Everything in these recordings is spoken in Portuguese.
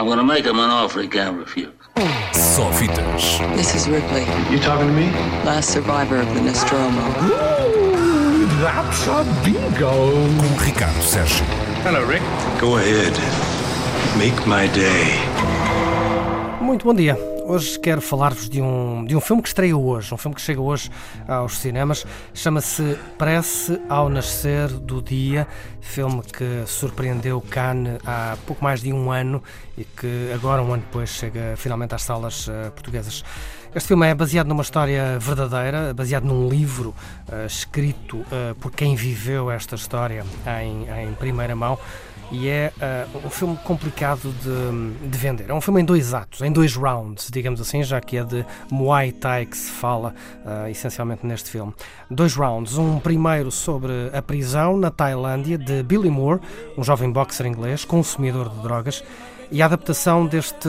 I'm gonna make him an offer he can't refuse. Só fitas. This is Ripley, You talking to me? last survivor of the Nostromo. Ooh, that's a bingo. Com Ricardo Sérgio. Hello, Rick. Go ahead. Make my day. Muito bom dia. Hoje quero falar-vos de um, de um filme que estreia hoje, um filme que chega hoje aos cinemas. Chama-se Prece ao Nascer do Dia, filme que surpreendeu Cannes há pouco mais de um ano e que agora, um ano depois, chega finalmente às salas uh, portuguesas. Este filme é baseado numa história verdadeira, baseado num livro uh, escrito uh, por quem viveu esta história em, em primeira mão e é uh, um filme complicado de, de, vender. É um filme em dois atos, em dois rounds, digamos assim, já que é de Muay Thai que se fala uh, essencialmente neste filme. Dois rounds, um primeiro sobre a prisão na Tailândia de Billy Moore, um jovem boxer inglês, consumidor de drogas, e a adaptação deste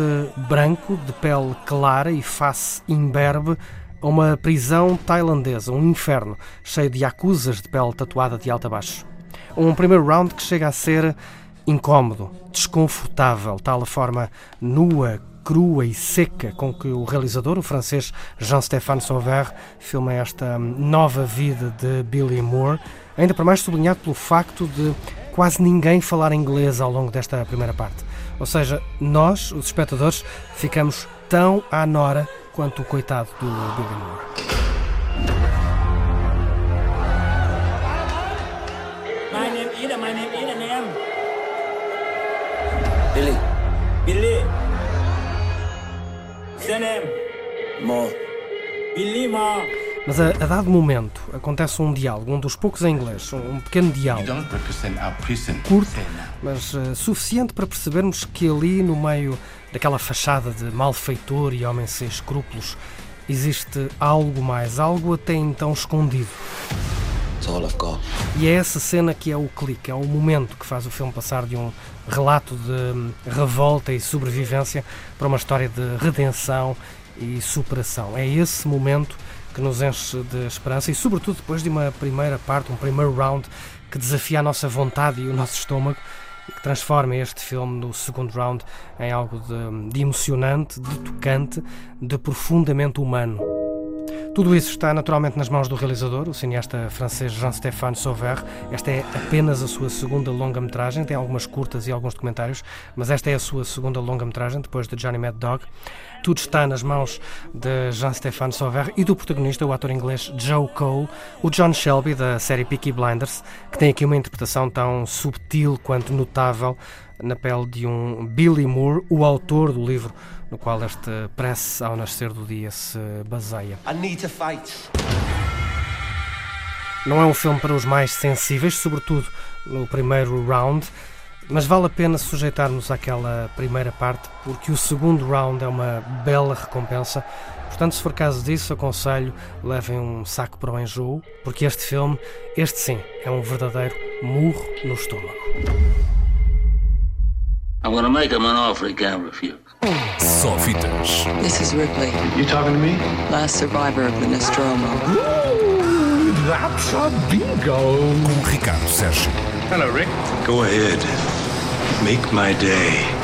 branco de pele clara e face imberbe a uma prisão tailandesa, um inferno, cheio de acusas de pele tatuada de alto a baixo. Um primeiro round que chega a ser incómodo, desconfortável, tal a forma nua, crua e seca com que o realizador, o francês Jean-Stéphane Sauvert, filma esta nova vida de Billy Moore, ainda por mais sublinhado pelo facto de quase ninguém falar inglês ao longo desta primeira parte. Ou seja, nós, os espectadores, ficamos tão à nora quanto o coitado do Billy Moore. Billy, Billy. Surname. more. Billy Ma. Mas a, a dado momento acontece um diálogo, um dos poucos em inglês, um, um pequeno diálogo. don't represent our prison. curto, mas uh, suficiente para percebermos que ali, no meio daquela fachada de malfeitor e homem sem escrúpulos, existe algo mais, algo até então escondido. E é essa cena que é o clique, é o momento que faz o filme passar de um relato de hum, revolta e sobrevivência para uma história de redenção e superação. É esse momento que nos enche de esperança e, sobretudo, depois de uma primeira parte, um primeiro round que desafia a nossa vontade e o nosso estômago e que transforma este filme no segundo round em algo de, de emocionante, de tocante, de profundamente humano. Tudo isso está naturalmente nas mãos do realizador, o cineasta francês Jean-Stéphane Sauvert. Esta é apenas a sua segunda longa-metragem, tem algumas curtas e alguns documentários, mas esta é a sua segunda longa-metragem, depois de Johnny Mad Dog. Tudo está nas mãos de Jean-Stéphane Sauvert e do protagonista, o ator inglês Joe Cole, o John Shelby, da série Peaky Blinders, que tem aqui uma interpretação tão subtil quanto notável na pele de um Billy Moore, o autor do livro no qual este prece ao nascer do dia se baseia. I need. Não é um filme para os mais sensíveis, sobretudo no primeiro round, mas vale a pena sujeitarmos àquela primeira parte, porque o segundo round é uma bela recompensa. Portanto, se for caso disso, aconselho levem um saco para o enjoo, porque este filme, este sim, é um verdadeiro murro no estômago. I'm gonna make him an offer he can't refuse. Só fitas. This is Ripley, You talking to me? last survivor of the Nostromo. Ooh, that's a bingo. Com Ricardo Sérgio. Hello, Rick. Go ahead. Make my day.